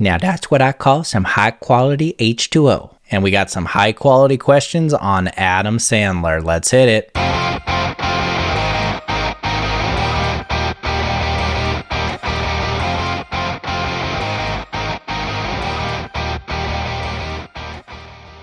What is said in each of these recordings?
Now that's what I call some high quality H2O. And we got some high quality questions on Adam Sandler. Let's hit it.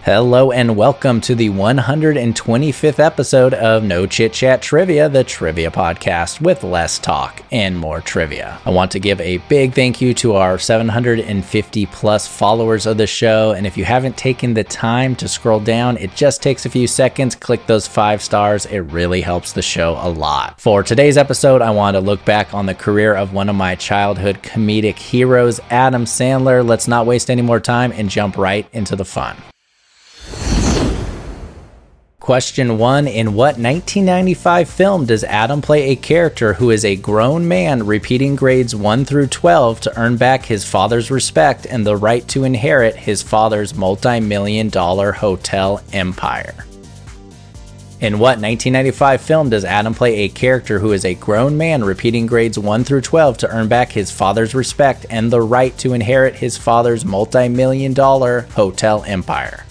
Hello and welcome to the 125th episode of No Chit Chat Trivia, the trivia podcast with less talk and more trivia. I want to give a big thank you to our 750 plus followers of the show. And if you haven't taken the time to scroll down, it just takes a few seconds. Click those five stars, it really helps the show a lot. For today's episode, I want to look back on the career of one of my childhood comedic heroes, Adam Sandler. Let's not waste any more time and jump right into the fun. Question one In what 1995 film does Adam play a character who is a grown man repeating grades 1 through 12 to earn back his father's respect and the right to inherit his father's multi million dollar hotel empire? In what 1995 film does Adam play a character who is a grown man repeating grades 1 through 12 to earn back his father's respect and the right to inherit his father's multi million dollar hotel empire?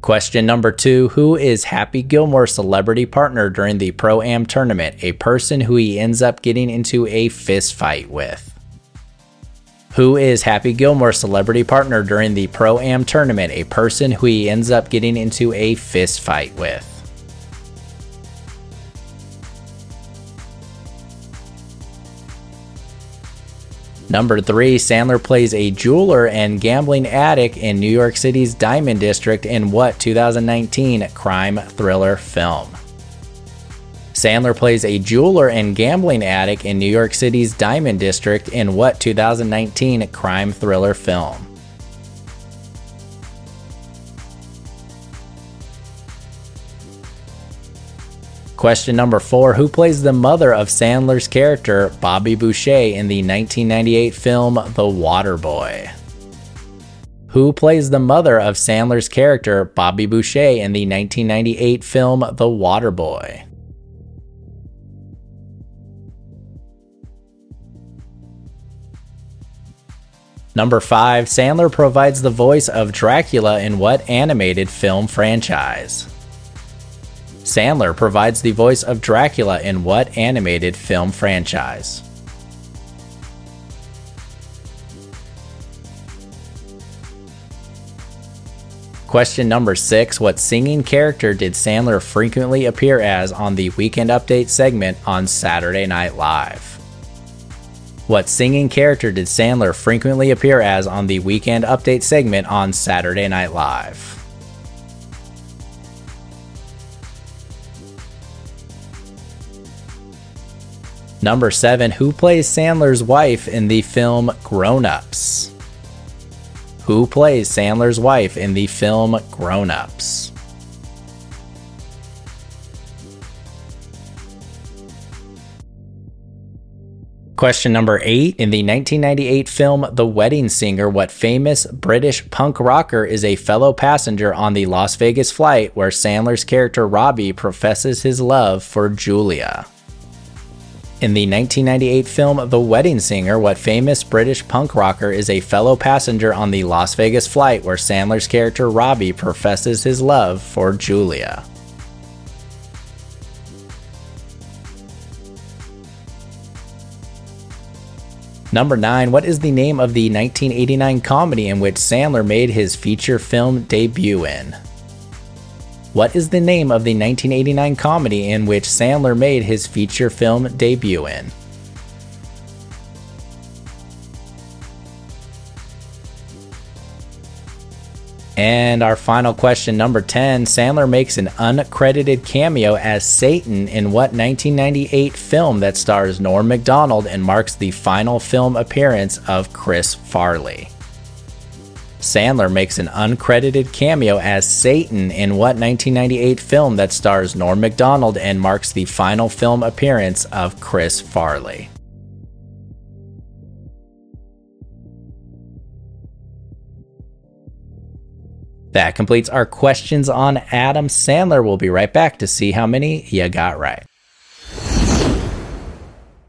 Question number two Who is Happy Gilmore's celebrity partner during the Pro Am tournament? A person who he ends up getting into a fist fight with. Who is Happy Gilmore's celebrity partner during the Pro Am tournament? A person who he ends up getting into a fist fight with. Number three, Sandler plays a jeweler and gambling addict in New York City's Diamond District in what 2019 crime thriller film? Sandler plays a jeweler and gambling addict in New York City's Diamond District in what 2019 crime thriller film? Question number four Who plays the mother of Sandler's character, Bobby Boucher, in the 1998 film The Waterboy? Who plays the mother of Sandler's character, Bobby Boucher, in the 1998 film The Waterboy? Number 5. Sandler provides the voice of Dracula in what animated film franchise? Sandler provides the voice of Dracula in what animated film franchise? Question number six What singing character did Sandler frequently appear as on the Weekend Update segment on Saturday Night Live? What singing character did Sandler frequently appear as on the Weekend Update segment on Saturday Night Live? Number seven, who plays Sandler's wife in the film Grown Ups? Who plays Sandler's wife in the film Grown Ups? Question number eight. In the 1998 film The Wedding Singer, what famous British punk rocker is a fellow passenger on the Las Vegas flight where Sandler's character Robbie professes his love for Julia? In the 1998 film The Wedding Singer, what famous British punk rocker is a fellow passenger on the Las Vegas flight where Sandler's character Robbie professes his love for Julia? Number 9. What is the name of the 1989 comedy in which Sandler made his feature film debut in? What is the name of the 1989 comedy in which Sandler made his feature film debut in? And our final question, number 10 Sandler makes an uncredited cameo as Satan in what 1998 film that stars Norm MacDonald and marks the final film appearance of Chris Farley? Sandler makes an uncredited cameo as Satan in what 1998 film that stars Norm MacDonald and marks the final film appearance of Chris Farley? That completes our questions on Adam Sandler. We'll be right back to see how many you got right.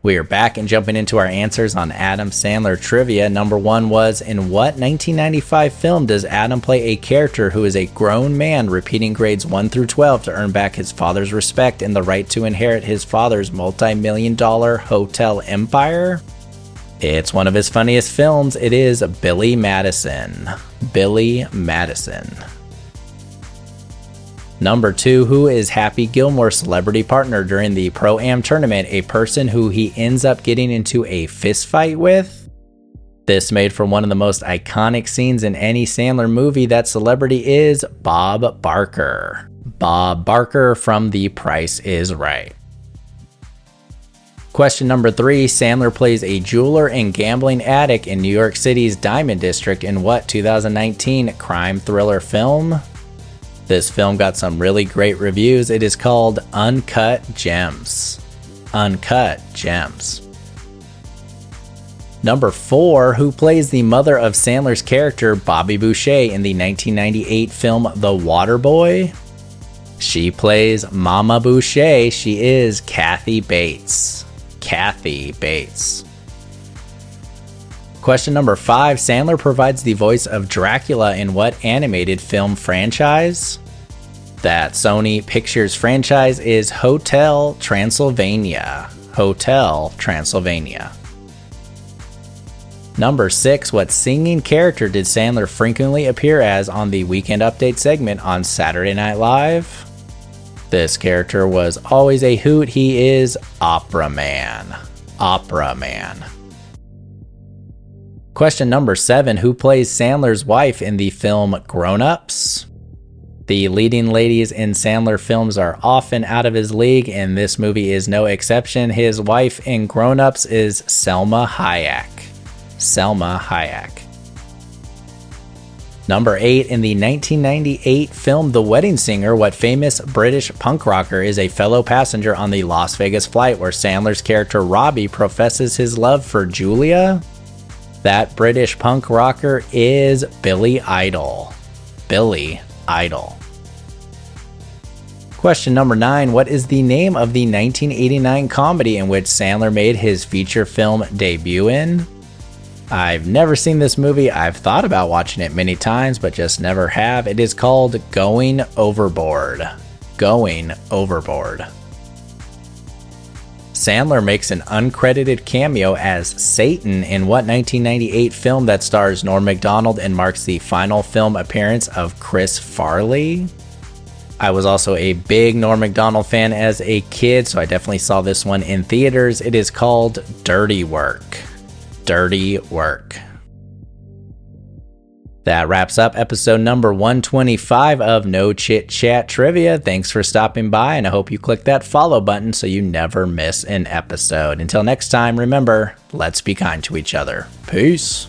We are back and jumping into our answers on Adam Sandler trivia. Number one was In what 1995 film does Adam play a character who is a grown man repeating grades 1 through 12 to earn back his father's respect and the right to inherit his father's multi million dollar hotel empire? It's one of his funniest films. It is Billy Madison. Billy Madison. Number two, who is Happy Gilmore's celebrity partner during the Pro Am tournament? A person who he ends up getting into a fist fight with? This made for one of the most iconic scenes in any Sandler movie. That celebrity is Bob Barker. Bob Barker from The Price is Right. Question number three Sandler plays a jeweler and gambling addict in New York City's Diamond District in what 2019 crime thriller film? This film got some really great reviews. It is called Uncut Gems. Uncut Gems. Number four, who plays the mother of Sandler's character Bobby Boucher in the 1998 film The Waterboy? She plays Mama Boucher. She is Kathy Bates. Kathy Bates. Question number five Sandler provides the voice of Dracula in what animated film franchise? That Sony Pictures franchise is Hotel Transylvania. Hotel Transylvania. Number six, what singing character did Sandler frequently appear as on the Weekend Update segment on Saturday Night Live? This character was always a hoot. He is Opera Man. Opera Man. Question number seven Who plays Sandler's wife in the film Grown Ups? The leading ladies in Sandler films are often out of his league, and this movie is no exception. His wife in Grown Ups is Salma Hayek. Salma Hayek. Number 8 in the 1998 film The Wedding Singer, what famous British punk rocker is a fellow passenger on the Las Vegas flight where Sandler's character Robbie professes his love for Julia? That British punk rocker is Billy Idol. Billy Idol. Question number nine What is the name of the 1989 comedy in which Sandler made his feature film debut in? I've never seen this movie. I've thought about watching it many times, but just never have. It is called Going Overboard. Going Overboard. Sandler makes an uncredited cameo as Satan in what 1998 film that stars Norm MacDonald and marks the final film appearance of Chris Farley? I was also a big Norm MacDonald fan as a kid, so I definitely saw this one in theaters. It is called Dirty Work dirty work. That wraps up episode number 125 of No Chit Chat Trivia. Thanks for stopping by, and I hope you click that follow button so you never miss an episode. Until next time, remember, let's be kind to each other. Peace.